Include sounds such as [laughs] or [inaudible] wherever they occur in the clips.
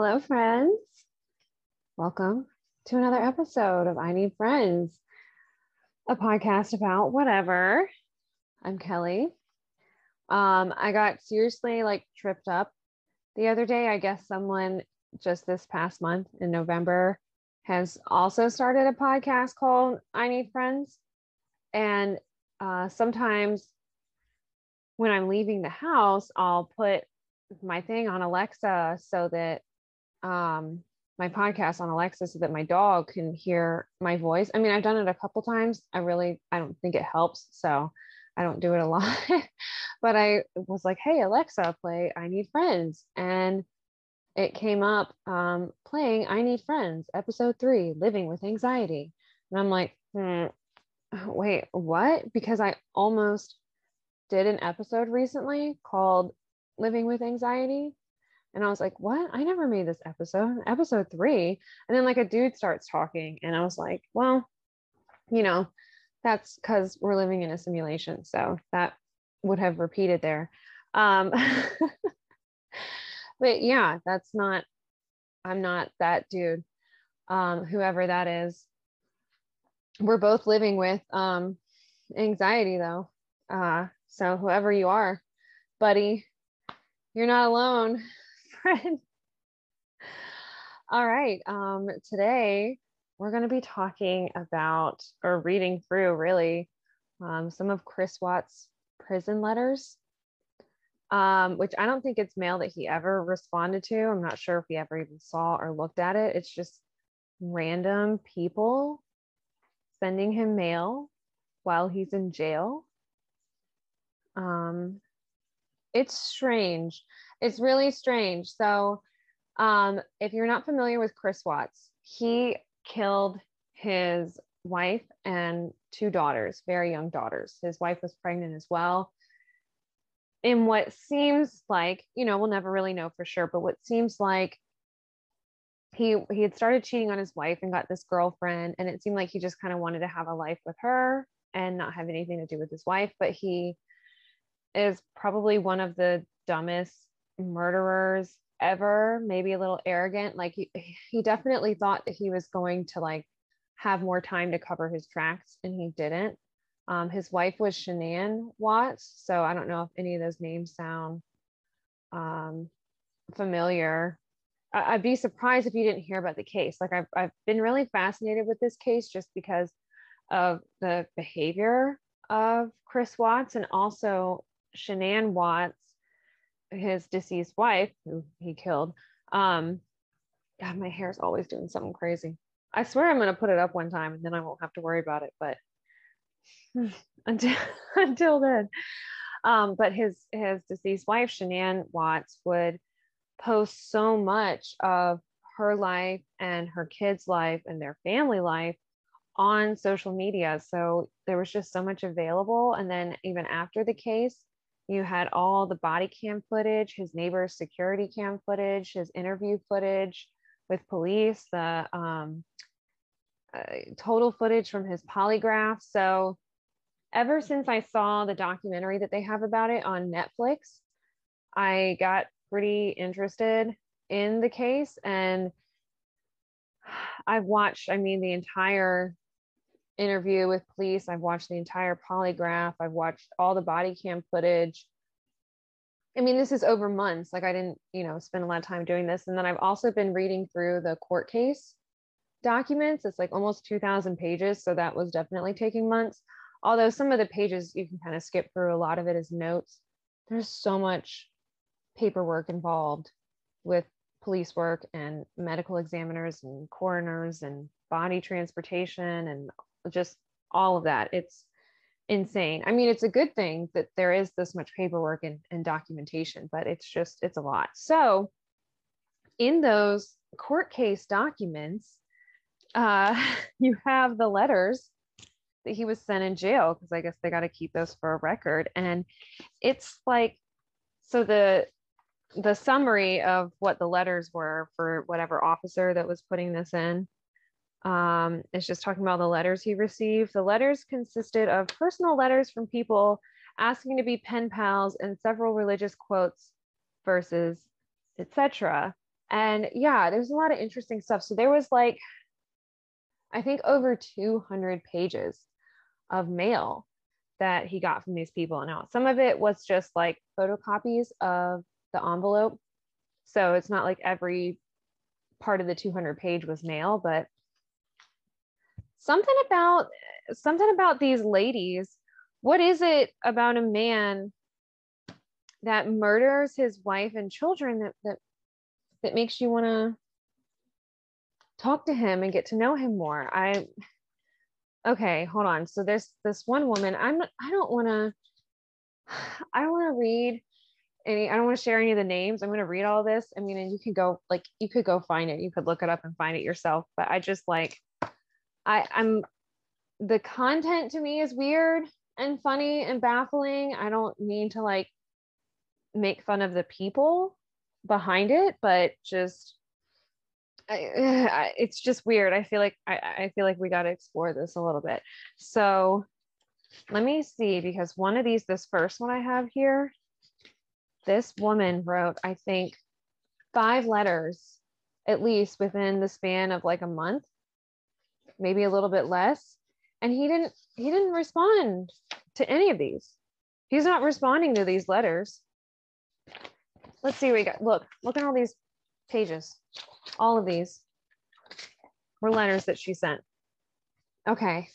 Hello, friends. Welcome to another episode of I Need Friends, a podcast about whatever. I'm Kelly. Um, I got seriously like tripped up the other day. I guess someone just this past month in November has also started a podcast called I Need Friends. And uh, sometimes when I'm leaving the house, I'll put my thing on Alexa so that um, my podcast on Alexa so that my dog can hear my voice. I mean, I've done it a couple times. I really, I don't think it helps. So I don't do it a [laughs] lot. but I was like, hey, Alexa, play I Need Friends. And it came up um, playing I Need Friends, episode three, Living with Anxiety. And I'm like, hmm, wait, what? Because I almost did an episode recently called Living with Anxiety. And I was like, what? I never made this episode, episode three. And then like a dude starts talking, and I was like, well, you know, that's because we're living in a simulation. So that would have repeated there. Um, [laughs] but yeah, that's not, I'm not that dude. Um, whoever that is. We're both living with um, anxiety though. Uh, so whoever you are, buddy, you're not alone [laughs] All right. Um, today we're going to be talking about or reading through really um, some of Chris Watts' prison letters, um, which I don't think it's mail that he ever responded to. I'm not sure if he ever even saw or looked at it. It's just random people sending him mail while he's in jail. Um, it's strange. It's really strange. So, um, if you're not familiar with Chris Watts, he killed his wife and two daughters, very young daughters. His wife was pregnant as well. In what seems like, you know, we'll never really know for sure, but what seems like he he had started cheating on his wife and got this girlfriend and it seemed like he just kind of wanted to have a life with her and not have anything to do with his wife, but he is probably one of the dumbest murderers ever, maybe a little arrogant. Like he, he definitely thought that he was going to like have more time to cover his tracks and he didn't. Um, his wife was Shanann Watts. So I don't know if any of those names sound um, familiar. I- would be surprised if you didn't hear about the case. Like I've, I've been really fascinated with this case just because of the behavior of Chris Watts and also Shanann Watts his deceased wife, who he killed. Um, God, my hair is always doing something crazy. I swear I'm going to put it up one time and then I won't have to worry about it. But [sighs] until [laughs] until then, um, but his his deceased wife, Shanann Watts, would post so much of her life and her kids' life and their family life on social media. So there was just so much available. And then even after the case, you had all the body cam footage, his neighbor's security cam footage, his interview footage with police, the um, uh, total footage from his polygraph. So, ever since I saw the documentary that they have about it on Netflix, I got pretty interested in the case and I've watched, I mean, the entire interview with police. I've watched the entire polygraph. I've watched all the body cam footage. I mean, this is over months. Like I didn't, you know, spend a lot of time doing this. And then I've also been reading through the court case documents. It's like almost 2000 pages. So that was definitely taking months. Although some of the pages you can kind of skip through, a lot of it is notes. There's so much paperwork involved with police work and medical examiners and coroners and body transportation and just all of that. It's insane. I mean, it's a good thing that there is this much paperwork and, and documentation, but it's just, it's a lot. So, in those court case documents, uh, [laughs] you have the letters that he was sent in jail because I guess they got to keep those for a record. And it's like, so the the summary of what the letters were for whatever officer that was putting this in um, it's just talking about the letters he received. The letters consisted of personal letters from people asking to be pen pals and several religious quotes, verses, etc. And yeah, there's a lot of interesting stuff. So there was like, I think over 200 pages of mail that he got from these people. Now, some of it was just like photocopies of the envelope. So it's not like every part of the 200 page was mail, but something about something about these ladies. What is it about a man that murders his wife and children that that that makes you want to talk to him and get to know him more? I okay, hold on. So there's this one woman. I'm I don't want to I don't want to read any I don't want to share any of the names. I'm going to read all this. I mean, and you can go like you could go find it. You could look it up and find it yourself, but I just like I I'm the content to me is weird and funny and baffling. I don't mean to like make fun of the people behind it, but just I, [sighs] it's just weird. I feel like I, I feel like we got to explore this a little bit. So let me see because one of these, this first one I have here, this woman wrote, I think, five letters at least within the span of like a month, maybe a little bit less. And he didn't he didn't respond to any of these. He's not responding to these letters. Let's see what we got. Look, look at all these pages. All of these were letters that she sent. Okay.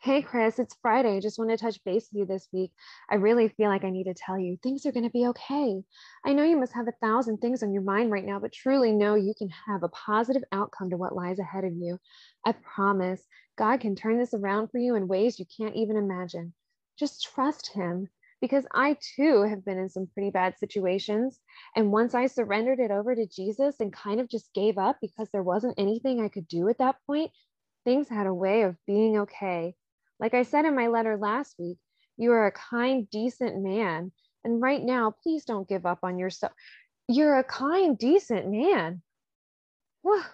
Hey, Chris, it's Friday. I just want to touch base with you this week. I really feel like I need to tell you things are going to be okay. I know you must have a thousand things on your mind right now, but truly know you can have a positive outcome to what lies ahead of you. I promise God can turn this around for you in ways you can't even imagine. Just trust Him because I too have been in some pretty bad situations. And once I surrendered it over to Jesus and kind of just gave up because there wasn't anything I could do at that point, things had a way of being okay. Like I said in my letter last week, you are a kind, decent man. And right now, please don't give up on yourself. You're a kind, decent man. Well,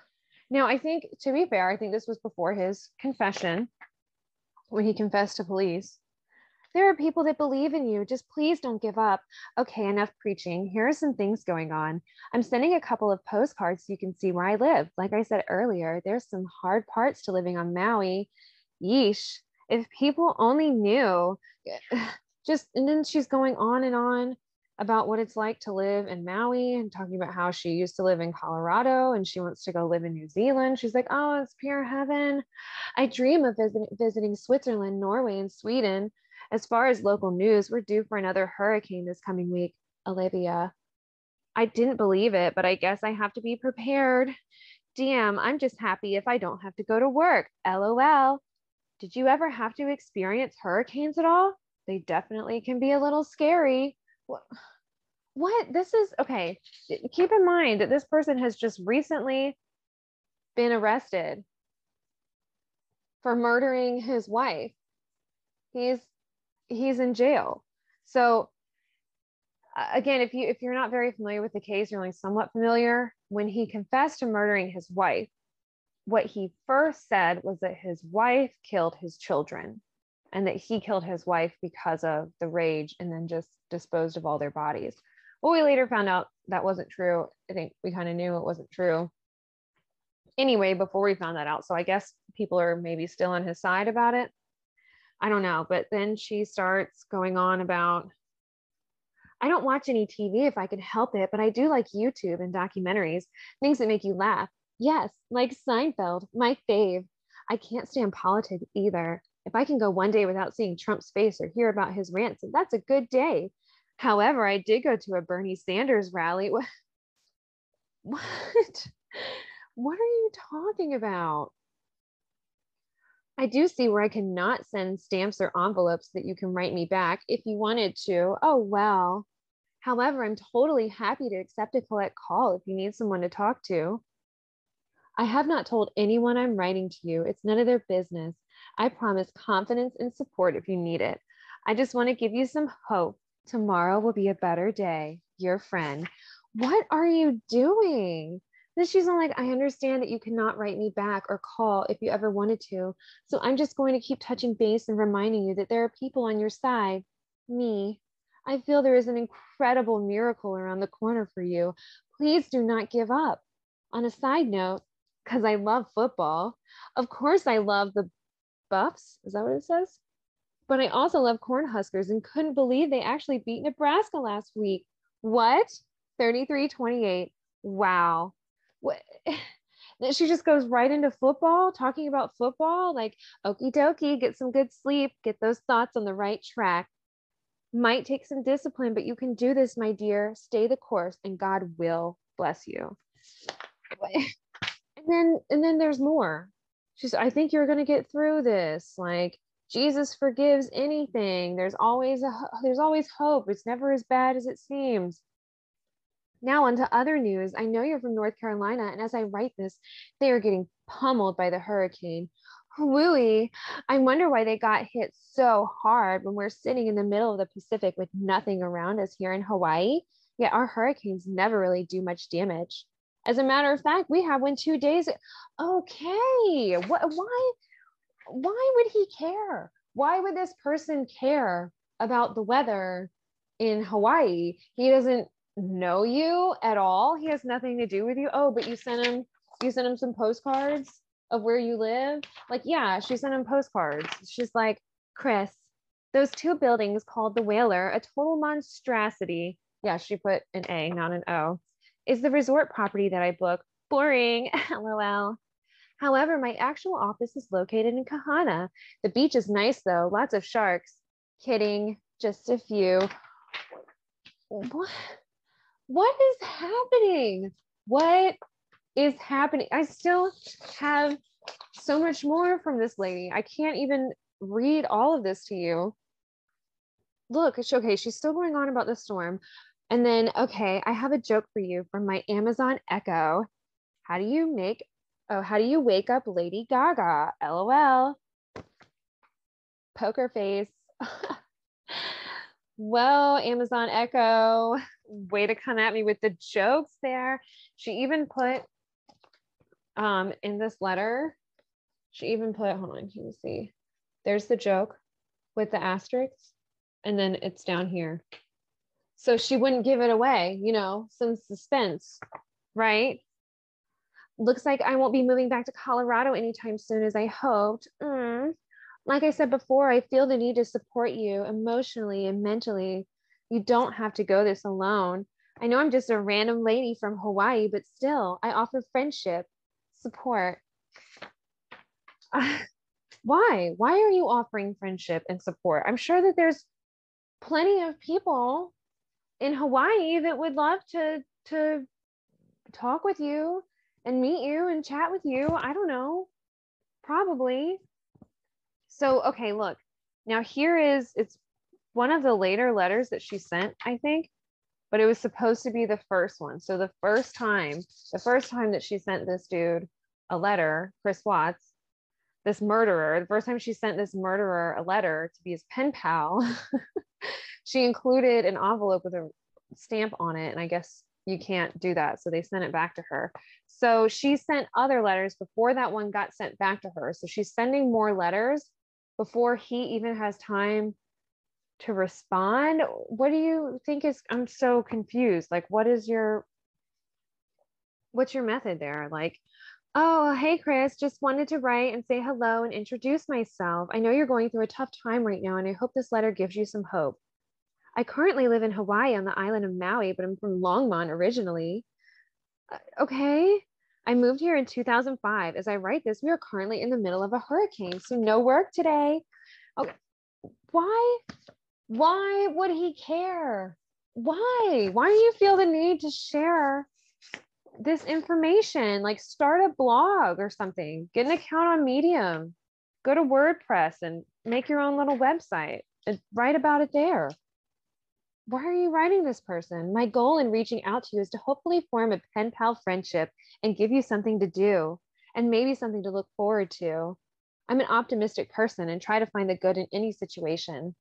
now I think, to be fair, I think this was before his confession when he confessed to police. There are people that believe in you. Just please don't give up. Okay, enough preaching. Here are some things going on. I'm sending a couple of postcards so you can see where I live. Like I said earlier, there's some hard parts to living on Maui. Yeesh. If people only knew, [sighs] just, and then she's going on and on about what it's like to live in Maui and talking about how she used to live in Colorado and she wants to go live in New Zealand. She's like, oh, it's pure heaven. I dream of visit- visiting Switzerland, Norway, and Sweden. As far as local news, we're due for another hurricane this coming week, Olivia. I didn't believe it, but I guess I have to be prepared. Damn, I'm just happy if I don't have to go to work. LOL. Did you ever have to experience hurricanes at all? They definitely can be a little scary. What? What? This is okay. Keep in mind that this person has just recently been arrested for murdering his wife. He's he's in jail. So again, if you if you're not very familiar with the case, you're only somewhat familiar. When he confessed to murdering his wife, what he first said was that his wife killed his children and that he killed his wife because of the rage and then just disposed of all their bodies. Well, we later found out that wasn't true. I think we kind of knew it wasn't true anyway before we found that out. So I guess people are maybe still on his side about it. I don't know. But then she starts going on about, I don't watch any TV if I can help it, but I do like YouTube and documentaries, things that make you laugh. Yes, like Seinfeld, my fave. I can't stand politics either. If I can go one day without seeing Trump's face or hear about his rants, that's a good day. However, I did go to a Bernie Sanders rally. [laughs] What? What are you talking about? I do see where I cannot send stamps or envelopes that you can write me back if you wanted to. Oh, well. However, I'm totally happy to accept a collect call if you need someone to talk to. I have not told anyone I'm writing to you. It's none of their business. I promise confidence and support if you need it. I just want to give you some hope. Tomorrow will be a better day. Your friend. What are you doing? Then she's like, I understand that you cannot write me back or call if you ever wanted to. So I'm just going to keep touching base and reminding you that there are people on your side. Me. I feel there is an incredible miracle around the corner for you. Please do not give up. on a side note, because I love football, of course I love the Buffs. Is that what it says? But I also love Cornhuskers and couldn't believe they actually beat Nebraska last week. What? 33 28. Wow. What? [laughs] she just goes right into football, talking about football. Like, okie dokie, get some good sleep, get those thoughts on the right track. Might take some discipline, but you can do this, my dear. Stay the course, and God will bless you. [laughs] And then, and then there's more. She's, I think you're gonna get through this. Like, Jesus forgives anything. There's always a there's always hope. It's never as bad as it seems. Now, on to other news. I know you're from North Carolina, and as I write this, they are getting pummeled by the hurricane. Wooey, I wonder why they got hit so hard when we're sitting in the middle of the Pacific with nothing around us here in Hawaii. Yet our hurricanes never really do much damage. As a matter of fact, we have one two days. Okay, what? Why? Why would he care? Why would this person care about the weather in Hawaii? He doesn't know you at all. He has nothing to do with you. Oh, but you sent him you sent him some postcards of where you live. Like, yeah, she sent him postcards. She's like, Chris, those two buildings called the Whaler, a total monstrosity. Yeah, she put an A, not an O. Is the resort property that I book. Boring. [laughs] LOL. However, my actual office is located in Kahana. The beach is nice though, lots of sharks. Kidding, just a few. What? What is happening? What is happening? I still have so much more from this lady. I can't even read all of this to you. Look, it's okay. She's still going on about the storm. And then, okay, I have a joke for you from my Amazon Echo. How do you make, oh, how do you wake up Lady Gaga? LOL. Poker face. [laughs] well, Amazon Echo, way to come at me with the jokes there. She even put um in this letter, she even put, hold on, can you see? There's the joke with the asterisks, and then it's down here. So she wouldn't give it away, you know, some suspense, right? Looks like I won't be moving back to Colorado anytime soon as I hoped. Mm. Like I said before, I feel the need to support you emotionally and mentally you don't have to go this alone. I know I'm just a random lady from Hawaii, but still, I offer friendship, support. [laughs] Why? Why are you offering friendship and support? I'm sure that there's plenty of people in Hawaii that would love to to talk with you and meet you and chat with you. I don't know. Probably. So, okay, look. Now here is it's one of the later letters that she sent, I think, but it was supposed to be the first one. So the first time, the first time that she sent this dude a letter, Chris Watts, this murderer, the first time she sent this murderer a letter to be his pen pal, [laughs] she included an envelope with a stamp on it. And I guess you can't do that. So they sent it back to her. So she sent other letters before that one got sent back to her. So she's sending more letters before he even has time to respond? What do you think is i'm so confused like what is your what's your method there? Like oh hey chris just wanted to write and say hello and introduce myself. I know you're going through a tough time right now and i hope this letter gives you some hope. I currently live in hawaii on the island of maui but i'm from longmont originally. Uh, okay. I moved here in 2005 as i write this we are currently in the middle of a hurricane so no work today. Okay why why would he care? Why? Why do you feel the need to share this information? Like start a blog or something, get an account on Medium, go to WordPress and make your own little website and write about it there. Why are you writing this person? My goal in reaching out to you is to hopefully form a pen pal friendship and give you something to do and maybe something to look forward to. I'm an optimistic person and try to find the good in any situation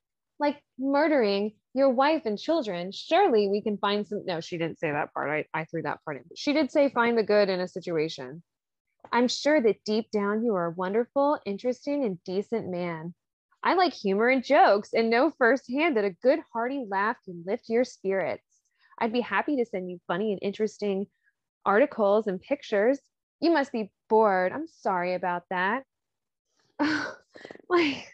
like murdering your wife and children. Surely we can find some. No, she didn't say that part. I, I threw that part in. She did say find the good in a situation. I'm sure that deep down you are a wonderful, interesting, and decent man. I like humor and jokes and know firsthand that a good hearty laugh can lift your spirits. I'd be happy to send you funny and interesting articles and pictures. You must be bored. I'm sorry about that. [laughs] like,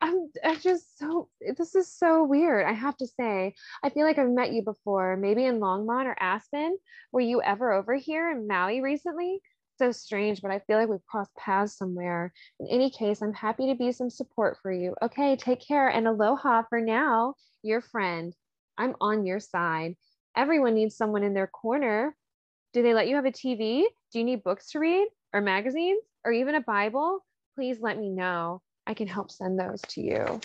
I'm, I'm just so, this is so weird. I have to say, I feel like I've met you before, maybe in Longmont or Aspen. Were you ever over here in Maui recently? So strange, but I feel like we've crossed paths somewhere. In any case, I'm happy to be some support for you. Okay, take care and aloha for now, your friend. I'm on your side. Everyone needs someone in their corner. Do they let you have a TV? Do you need books to read or magazines or even a Bible? Please let me know. I can help send those to you.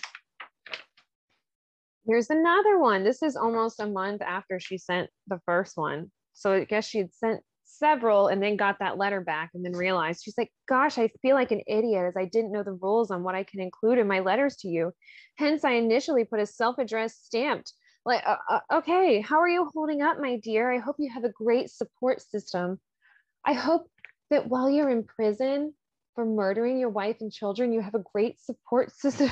Here's another one. This is almost a month after she sent the first one. So I guess she'd sent several and then got that letter back and then realized she's like, gosh, I feel like an idiot as I didn't know the rules on what I can include in my letters to you. Hence, I initially put a self addressed stamped. Like, uh, uh, okay, how are you holding up, my dear? I hope you have a great support system. I hope that while you're in prison, for murdering your wife and children. You have a great support system.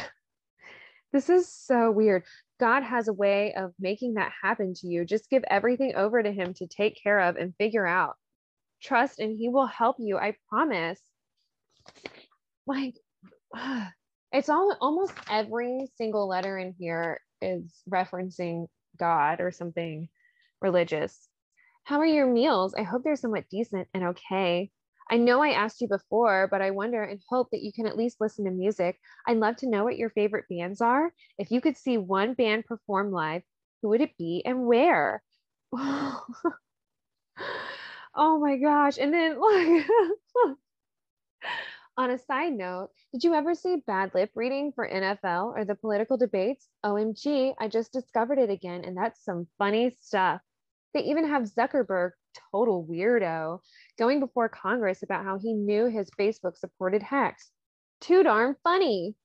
[laughs] this is so weird. God has a way of making that happen to you. Just give everything over to Him to take care of and figure out. Trust, and He will help you. I promise. Like, [sighs] it's all almost every single letter in here is referencing God or something religious. How are your meals? I hope they're somewhat decent and okay. I know I asked you before, but I wonder and hope that you can at least listen to music. I'd love to know what your favorite bands are. If you could see one band perform live, who would it be and where? [laughs] oh my gosh. And then like [laughs] on a side note, did you ever see bad lip reading for NFL or the political debates? OMG, I just discovered it again, and that's some funny stuff. They even have Zuckerberg, total weirdo, going before Congress about how he knew his Facebook supported hacks. Too darn funny.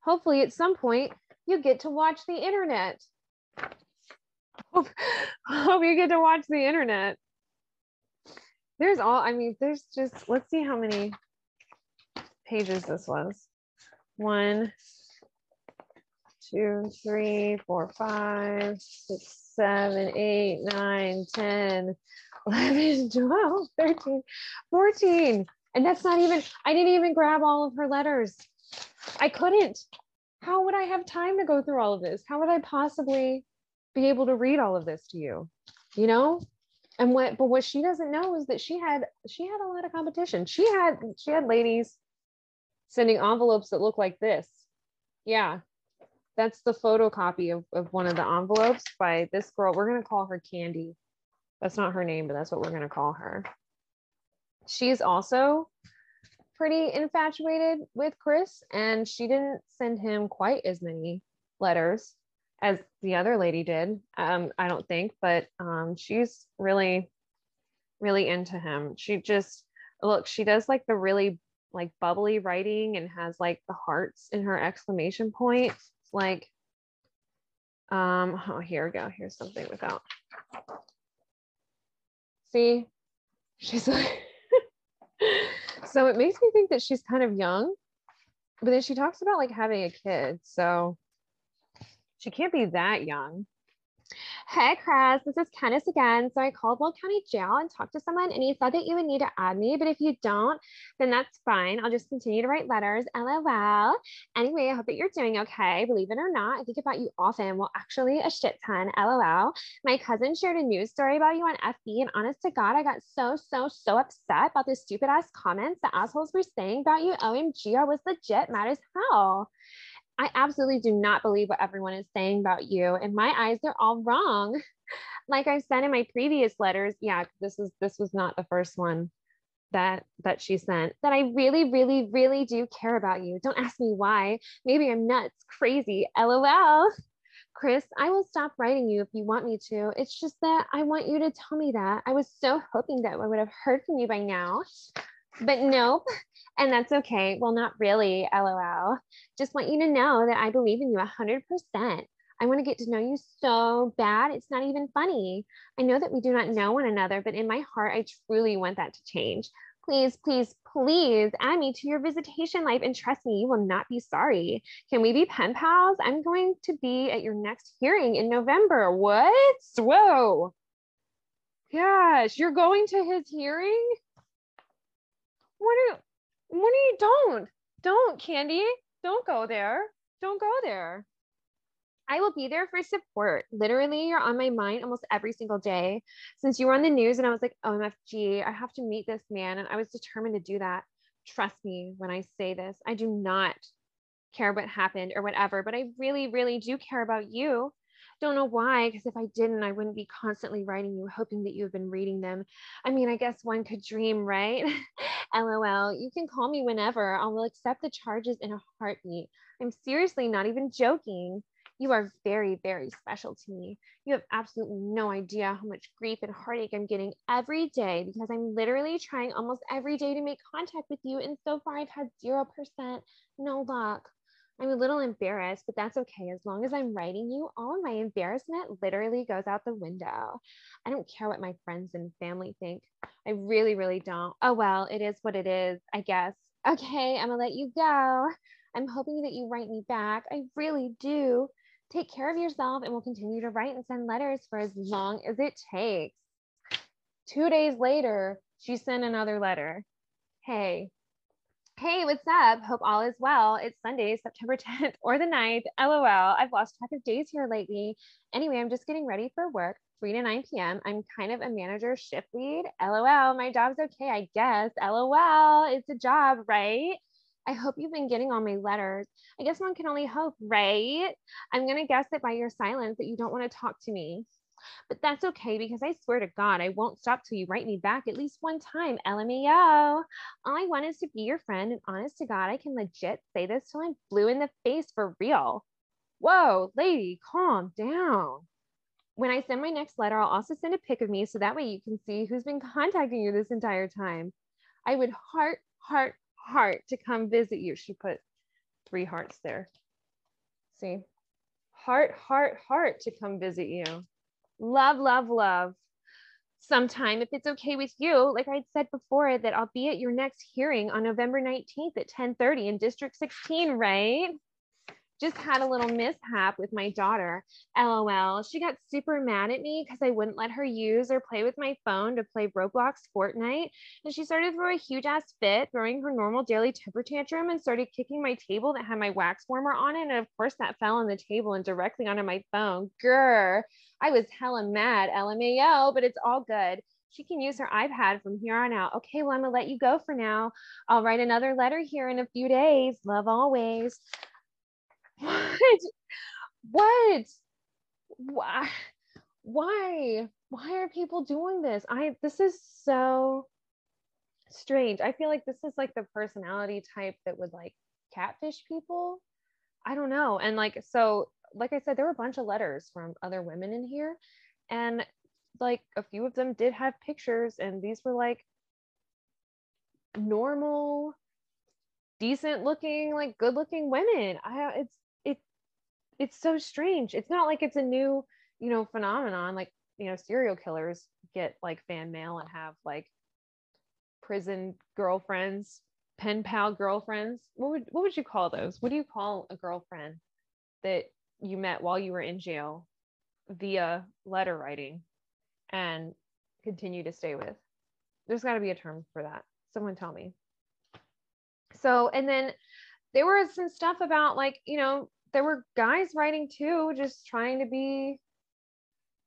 Hopefully, at some point, you get to watch the internet. Hope, [laughs] hope you get to watch the internet. There's all, I mean, there's just, let's see how many pages this was. One, two, three, four, five, six, seven, eight, nine, 10, 11, 12, 13, 14. And that's not even, I didn't even grab all of her letters. I couldn't. How would I have time to go through all of this? How would I possibly be able to read all of this to you? You know? And what, but what she doesn't know is that she had, she had a lot of competition. She had, she had ladies sending envelopes that look like this. Yeah, that's the photocopy of, of one of the envelopes by this girl. We're going to call her Candy. That's not her name, but that's what we're going to call her. She's also pretty infatuated with Chris, and she didn't send him quite as many letters as the other lady did. Um, I don't think, but um, she's really, really into him. She just look, she does like the really like bubbly writing and has like the hearts in her exclamation point like, um, oh, here we go. Here's something without. See, she's like, [laughs] so it makes me think that she's kind of young, but then she talks about like having a kid. So she can't be that young. Hey, Chris, this is Kenneth again. So I called Weld County Jail and talked to someone, and he said that you would need to add me. But if you don't, then that's fine. I'll just continue to write letters. LOL. Anyway, I hope that you're doing okay. Believe it or not, I think about you often. Well, actually, a shit ton. LOL. My cousin shared a news story about you on FB, and honest to God, I got so, so, so upset about the stupid ass comments the assholes were saying about you. OMG, I was legit mad as hell. I absolutely do not believe what everyone is saying about you. In my eyes, they're all wrong. [laughs] like I said in my previous letters, yeah, this is this was not the first one that that she sent. That I really, really, really do care about you. Don't ask me why. Maybe I'm nuts, crazy. LOL. [laughs] Chris, I will stop writing you if you want me to. It's just that I want you to tell me that. I was so hoping that I would have heard from you by now. But nope, and that's okay. Well, not really, lol. Just want you to know that I believe in you 100%. I want to get to know you so bad. It's not even funny. I know that we do not know one another, but in my heart, I truly want that to change. Please, please, please add me to your visitation life and trust me, you will not be sorry. Can we be pen pals? I'm going to be at your next hearing in November. What? Whoa. Gosh, you're going to his hearing? What are what are you, don't, don't, Candy, don't go there. Don't go there. I will be there for support. Literally, you're on my mind almost every single day. Since you were on the news and I was like, OMFG, I have to meet this man. And I was determined to do that. Trust me when I say this, I do not care what happened or whatever, but I really, really do care about you. Don't know why, because if I didn't, I wouldn't be constantly writing you, hoping that you have been reading them. I mean, I guess one could dream, right? [laughs] LOL. You can call me whenever. I will accept the charges in a heartbeat. I'm seriously not even joking. You are very, very special to me. You have absolutely no idea how much grief and heartache I'm getting every day because I'm literally trying almost every day to make contact with you. And so far, I've had 0% no luck. I'm a little embarrassed, but that's okay. As long as I'm writing you, all my embarrassment literally goes out the window. I don't care what my friends and family think. I really, really don't. Oh, well, it is what it is, I guess. Okay, I'm gonna let you go. I'm hoping that you write me back. I really do. Take care of yourself and we'll continue to write and send letters for as long as it takes. Two days later, she sent another letter. Hey, Hey, what's up? Hope all is well. It's Sunday, September [laughs] 10th or the 9th. LOL. I've lost track of days here lately. Anyway, I'm just getting ready for work, 3 to 9 p.m. I'm kind of a manager shift lead. LOL. My job's okay, I guess. LOL. It's a job, right? I hope you've been getting all my letters. I guess one can only hope, right? I'm going to guess that by your silence that you don't want to talk to me. But that's okay because I swear to God, I won't stop till you write me back at least one time. LMAO. All I want is to be your friend. And honest to God, I can legit say this till I'm blue in the face for real. Whoa, lady, calm down. When I send my next letter, I'll also send a pic of me so that way you can see who's been contacting you this entire time. I would heart, heart, heart to come visit you. She put three hearts there. See? Heart, heart, heart to come visit you love, love, love sometime if it's okay with you like I'd said before that i'll be at your next hearing on november 19th at 10:30 in district 16 right just had a little mishap with my daughter. LOL. She got super mad at me because I wouldn't let her use or play with my phone to play Roblox Fortnite. And she started to throw a huge ass fit, throwing her normal daily temper tantrum and started kicking my table that had my wax warmer on it. And of course, that fell on the table and directly onto my phone. Grr. I was hella mad, LMAO, but it's all good. She can use her iPad from here on out. Okay, well, I'm gonna let you go for now. I'll write another letter here in a few days. Love always. [laughs] What? What? Why? Why? Why are people doing this? I this is so strange. I feel like this is like the personality type that would like catfish people. I don't know. And like so like i said there were a bunch of letters from other women in here and like a few of them did have pictures and these were like normal decent looking like good looking women i it's it's so strange. It's not like it's a new, you know, phenomenon. Like, you know, serial killers get like fan mail and have like prison girlfriends, pen pal girlfriends. What would what would you call those? What do you call a girlfriend that you met while you were in jail via letter writing and continue to stay with? There's got to be a term for that. Someone tell me. So, and then there was some stuff about like, you know, there were guys writing too, just trying to be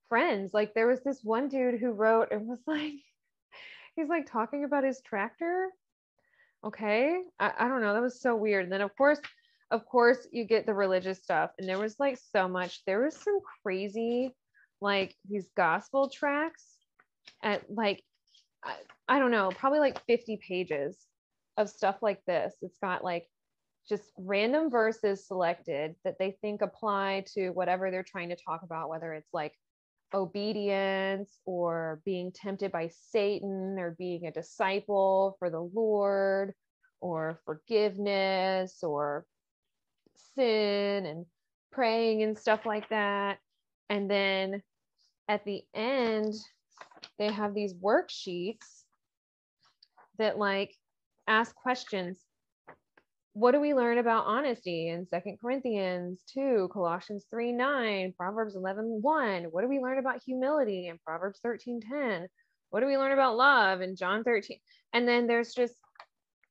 friends. Like there was this one dude who wrote and was [laughs] like, he's like talking about his tractor. Okay. I, I don't know. That was so weird. And then of course, of course, you get the religious stuff. And there was like so much, there was some crazy, like these gospel tracks at like, I, I don't know, probably like 50 pages of stuff like this. It's got like just random verses selected that they think apply to whatever they're trying to talk about, whether it's like obedience or being tempted by Satan or being a disciple for the Lord or forgiveness or sin and praying and stuff like that. And then at the end, they have these worksheets that like ask questions what do we learn about honesty in Second Corinthians 2, Colossians 3 9, Proverbs 11 1? What do we learn about humility in Proverbs 13 10? what do we learn about love in John 13? And then there's just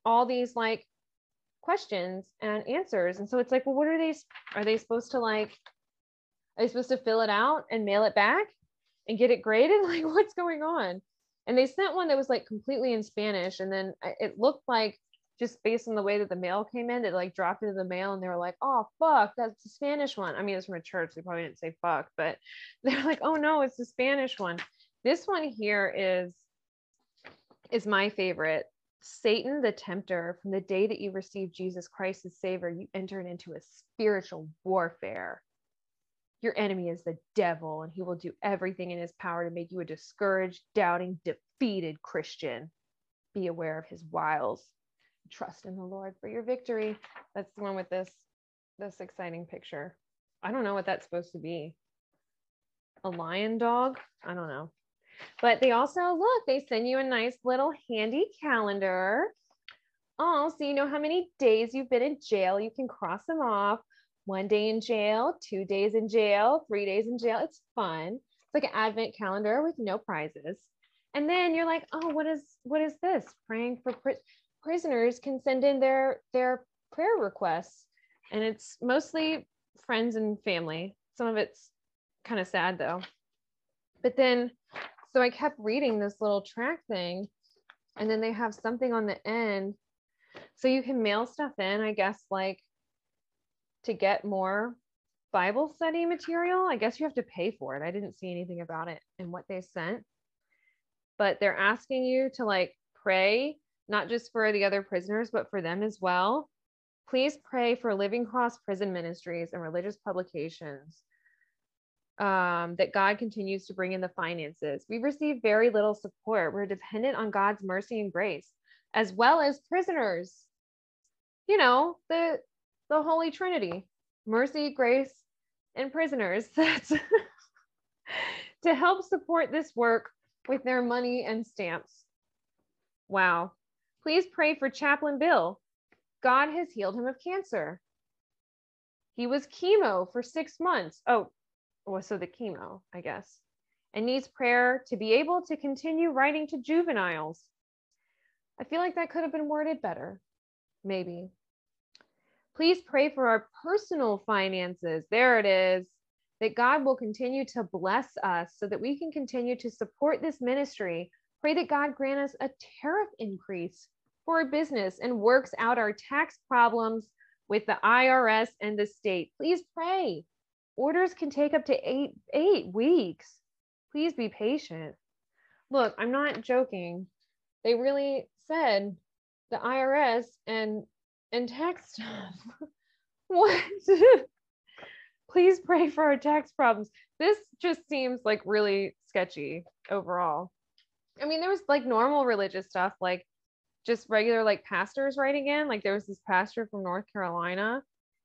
all these like questions and answers. And so it's like, well, what are they? Are they supposed to like, are they supposed to fill it out and mail it back and get it graded? [laughs] Like, what's going on? And they sent one that was like completely in Spanish. And then it looked like just based on the way that the mail came in, it like dropped into the mail and they were like, oh, fuck, that's the Spanish one. I mean, it's from a church. They probably didn't say fuck, but [laughs] they're like, oh no, it's the Spanish one. This one here is is my favorite. Satan the tempter, from the day that you received Jesus Christ as Savior, you entered into a spiritual warfare. Your enemy is the devil, and he will do everything in his power to make you a discouraged, doubting, defeated Christian. Be aware of his wiles. Trust in the Lord for your victory. That's the one with this this exciting picture. I don't know what that's supposed to be. A lion dog? I don't know. But they also look, they send you a nice little handy calendar. Oh, so you know how many days you've been in jail. You can cross them off. One day in jail, two days in jail, three days in jail. It's fun. It's like an advent calendar with no prizes. And then you're like, oh, what is what is this? Praying for pri- prisoners can send in their their prayer requests, and it's mostly friends and family. Some of it's kind of sad though. But then so I kept reading this little track thing, and then they have something on the end. So you can mail stuff in, I guess, like to get more Bible study material. I guess you have to pay for it. I didn't see anything about it in what they sent. But they're asking you to like pray, not just for the other prisoners, but for them as well. Please pray for Living Cross Prison Ministries and religious publications um, that God continues to bring in the finances. We receive very little support. We're dependent on God's mercy and grace, as well as prisoners. You know, the the Holy Trinity, mercy, grace, and prisoners. [laughs] That's [laughs] to help support this work with their money and stamps. Wow. Please pray for Chaplain Bill. God has healed him of cancer. He was chemo for six months. Oh, well, so the chemo, I guess, and needs prayer to be able to continue writing to juveniles. I feel like that could have been worded better, maybe. Please pray for our personal finances. There it is. That God will continue to bless us so that we can continue to support this ministry. Pray that God grant us a tariff increase for our business and works out our tax problems with the IRS and the state. Please pray Orders can take up to eight eight weeks. Please be patient. Look, I'm not joking. They really said the IRS and and tax [laughs] stuff. what? [laughs] Please pray for our tax problems. This just seems like really sketchy overall. I mean, there was like normal religious stuff, like just regular like pastors writing in. Like there was this pastor from North Carolina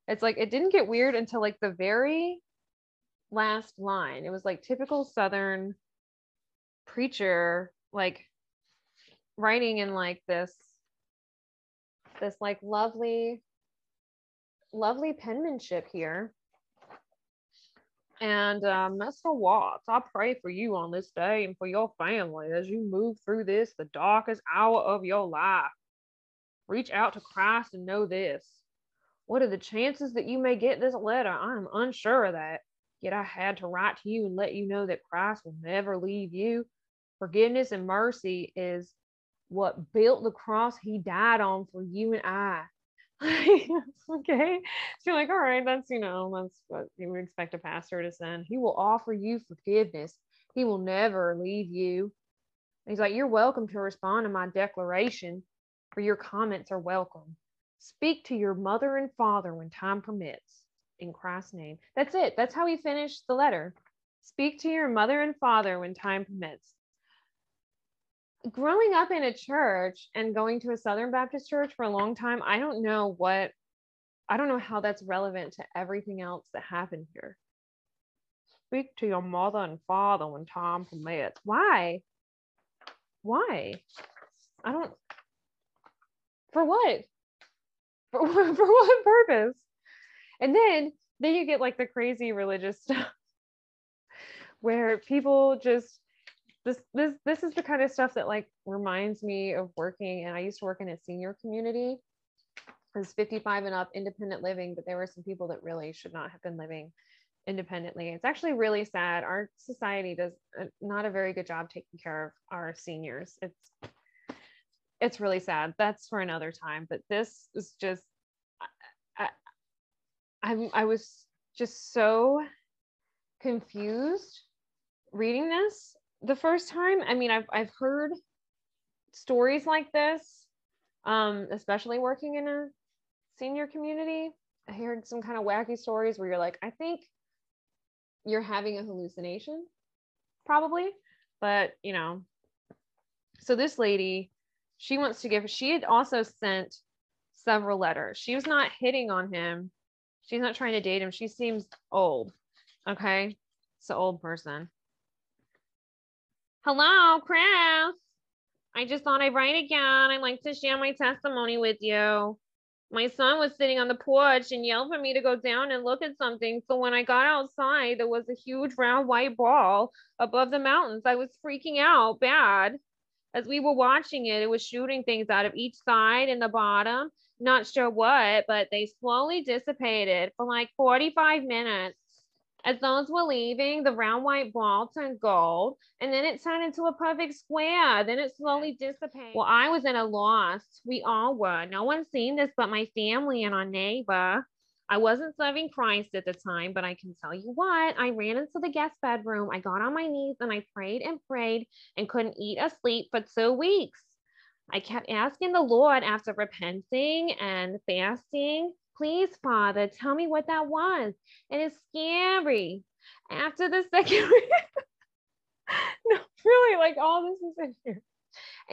it's like it didn't get weird until like the very last line. It was like typical Southern preacher, like writing in like this, this like lovely, lovely penmanship here. And uh, Mr. Watts, I pray for you on this day and for your family as you move through this, the darkest hour of your life. Reach out to Christ and know this what are the chances that you may get this letter? I'm unsure of that. Yet I had to write to you and let you know that Christ will never leave you. Forgiveness and mercy is what built the cross he died on for you and I. [laughs] okay. So like, all right, that's, you know, that's what you would expect a pastor to send. He will offer you forgiveness. He will never leave you. And he's like, you're welcome to respond to my declaration, for your comments are welcome. Speak to your mother and father when time permits in Christ's name. That's it. That's how he finished the letter. Speak to your mother and father when time permits. Growing up in a church and going to a Southern Baptist church for a long time, I don't know what, I don't know how that's relevant to everything else that happened here. Speak to your mother and father when time permits. Why? Why? I don't, for what? For, [laughs] for what purpose? And then then you get like the crazy religious [laughs] stuff where people just this this this is the kind of stuff that like reminds me of working and I used to work in a senior community. It was 55 and up independent living, but there were some people that really should not have been living independently. It's actually really sad. Our society does uh, not a very good job taking care of our seniors. It's it's really sad. That's for another time. But this is just I, I, I was just so confused reading this the first time. I mean, I've I've heard stories like this, um, especially working in a senior community. I heard some kind of wacky stories where you're like, I think you're having a hallucination, probably. But you know, so this lady, she wants to give. She had also sent several letters. She was not hitting on him. She's not trying to date him. She seems old. Okay. It's an old person. Hello, Chris. I just thought I'd write again. I'd like to share my testimony with you. My son was sitting on the porch and yelled for me to go down and look at something. So when I got outside, there was a huge round white ball above the mountains. I was freaking out bad. As we were watching it, it was shooting things out of each side and the bottom. Not sure what, but they slowly dissipated for like 45 minutes. As those were leaving, the round white ball turned gold and then it turned into a perfect square. Then it slowly dissipated. Well, I was in a loss. We all were. No one seen this but my family and our neighbor. I wasn't serving Christ at the time, but I can tell you what, I ran into the guest bedroom. I got on my knees and I prayed and prayed and couldn't eat or sleep for two weeks. I kept asking the Lord after repenting and fasting Please, Father, tell me what that was. And It is scary. After the [laughs] second week, [laughs] no, really, like all this is in here.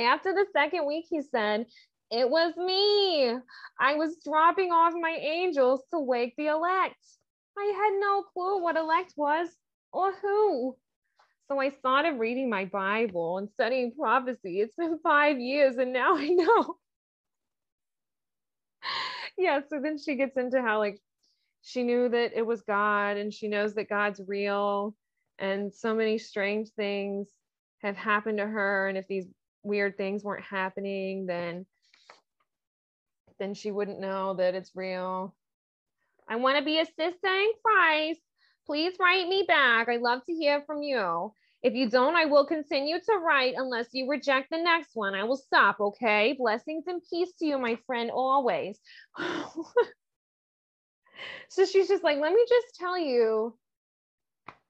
After the second week, he said, It was me. I was dropping off my angels to wake the elect. I had no clue what elect was or who. So I started reading my Bible and studying prophecy. It's been [laughs] five years and now I know [laughs] yeah so then she gets into how like she knew that it was god and she knows that god's real and so many strange things have happened to her and if these weird things weren't happening then then she wouldn't know that it's real i want to be a sister in christ please write me back i'd love to hear from you if you don't, I will continue to write unless you reject the next one. I will stop, okay? Blessings and peace to you, my friend, always. [laughs] so she's just like, let me just tell you,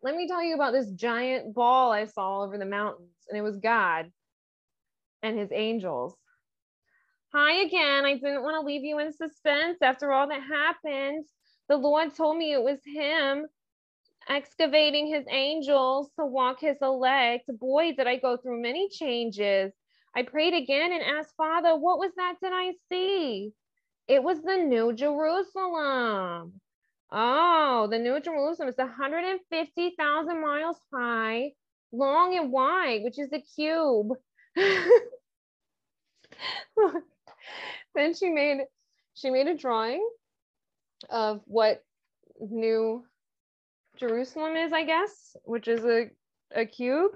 let me tell you about this giant ball I saw over the mountains, and it was God and his angels. Hi again. I didn't want to leave you in suspense after all that happened. The Lord told me it was him excavating his angels to walk his elect. Boy, did I go through many changes. I prayed again and asked Father, what was that did I see? It was the New Jerusalem. Oh, the New Jerusalem is 150,000 miles high, long and wide, which is a cube. [laughs] [laughs] then she made she made a drawing of what New Jerusalem is, I guess, which is a, a cube.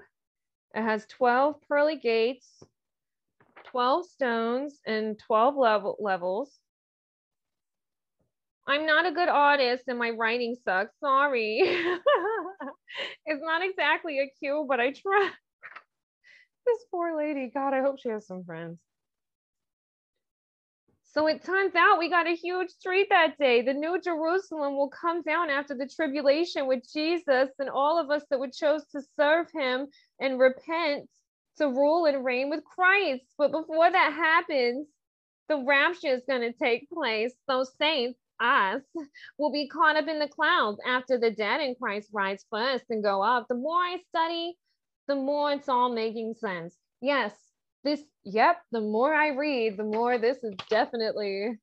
It has 12 pearly gates, 12 stones, and 12 level levels. I'm not a good artist and my writing sucks. Sorry. [laughs] it's not exactly a cube, but I try. [laughs] this poor lady. God, I hope she has some friends. So it turns out we got a huge treat that day. The New Jerusalem will come down after the tribulation with Jesus and all of us that would chose to serve him and repent to rule and reign with Christ. But before that happens, the rapture is going to take place. Those saints, us, will be caught up in the clouds after the dead in Christ rise first and go up. The more I study, the more it's all making sense. Yes, this, yep, the more I read, the more this is definitely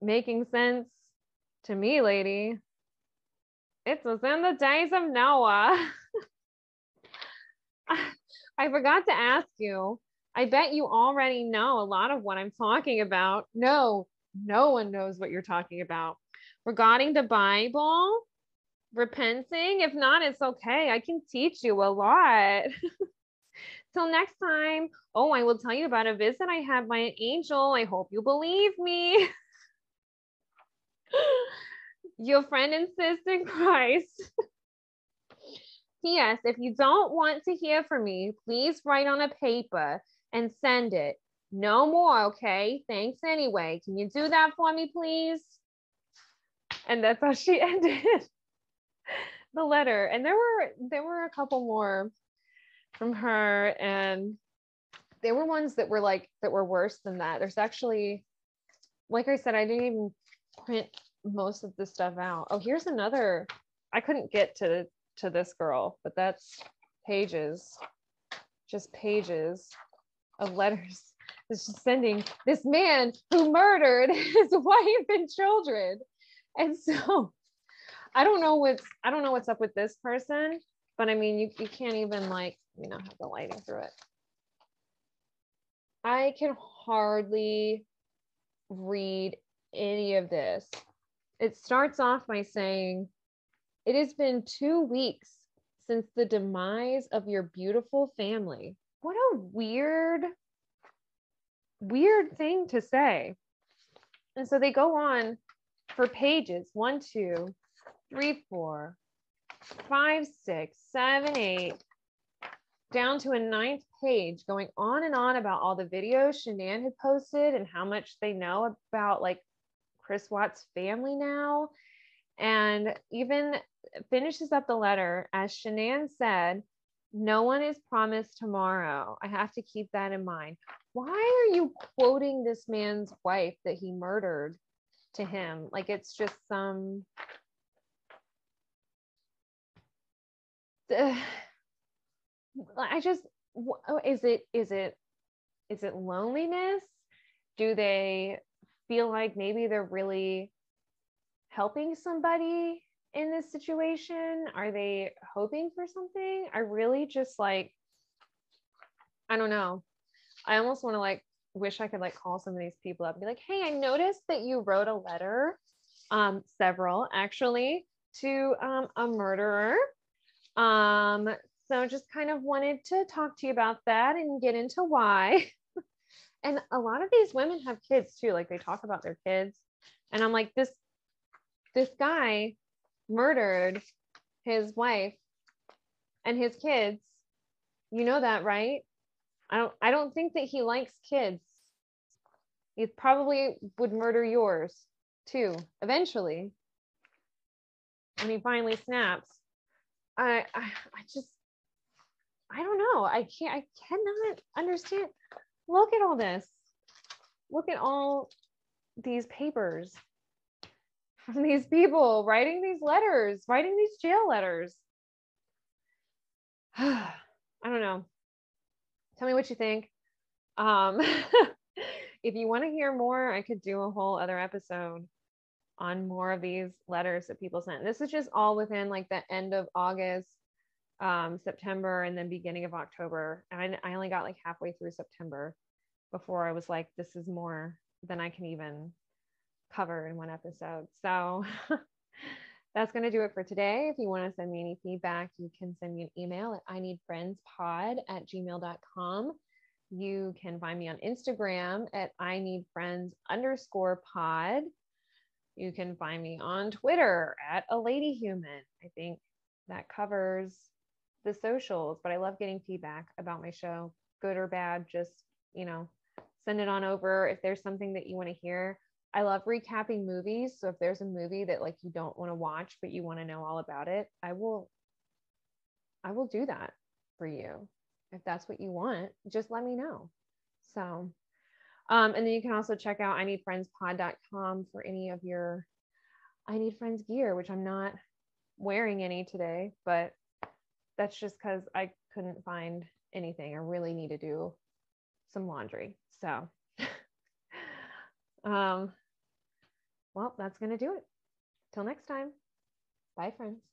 making sense to me, lady. It was in the days of Noah. [laughs] I forgot to ask you. I bet you already know a lot of what I'm talking about. No, no one knows what you're talking about. Regarding the Bible, repenting, if not, it's okay. I can teach you a lot. [laughs] Till next time. Oh, I will tell you about a visit I had by an angel. I hope you believe me. [laughs] Your friend and sister in Christ. [laughs] P.S. If you don't want to hear from me, please write on a paper and send it. No more, okay? Thanks anyway. Can you do that for me, please? And that's how she [laughs] ended the letter. And there were there were a couple more from her and there were ones that were like that were worse than that. There's actually like I said I didn't even print most of the stuff out. Oh, here's another I couldn't get to to this girl, but that's pages. Just pages of letters. [laughs] This is sending this man who murdered [laughs] his wife and children. And so I don't know what's I don't know what's up with this person, but I mean you, you can't even like, you know, have the lighting through it. I can hardly read any of this. It starts off by saying, It has been two weeks since the demise of your beautiful family. What a weird, weird thing to say. And so they go on for pages one, two, three, four, five, six, seven, eight, down to a ninth page going on and on about all the videos Shanann had posted and how much they know about like Chris Watts' family now. And even finishes up the letter as Shanann said, no one is promised tomorrow. I have to keep that in mind. Why are you quoting this man's wife that he murdered to him? Like it's just some [sighs] I just is it is it is it loneliness? Do they feel like maybe they're really helping somebody in this situation? Are they hoping for something? I really just like I don't know. I almost want to like wish I could like call some of these people up and be like, "Hey, I noticed that you wrote a letter um several actually to um a murderer um, so just kind of wanted to talk to you about that and get into why. [laughs] and a lot of these women have kids too, like they talk about their kids. And I'm like, this this guy murdered his wife and his kids. You know that, right? I don't I don't think that he likes kids. He probably would murder yours too, eventually. When he finally snaps. I, I, I just, I don't know. I can't, I cannot understand. Look at all this. Look at all these papers from these people writing these letters, writing these jail letters. [sighs] I don't know. Tell me what you think. Um, [laughs] if you want to hear more, I could do a whole other episode on more of these letters that people sent. This is just all within like the end of August, um, September, and then beginning of October. And I, I only got like halfway through September before I was like, this is more than I can even cover in one episode. So [laughs] that's going to do it for today. If you want to send me any feedback, you can send me an email at I need friends pod at gmail.com. You can find me on Instagram at I need friends underscore pod. You can find me on Twitter at a lady human. I think that covers the socials, but I love getting feedback about my show, good or bad. Just, you know, send it on over if there's something that you want to hear. I love recapping movies. So if there's a movie that like you don't want to watch, but you want to know all about it, I will I will do that for you. If that's what you want, just let me know. So um, and then you can also check out I need friendspod.com for any of your I need friends gear, which I'm not wearing any today, but that's just because I couldn't find anything. I really need to do some laundry. So, [laughs] um, well, that's going to do it. Till next time. Bye, friends.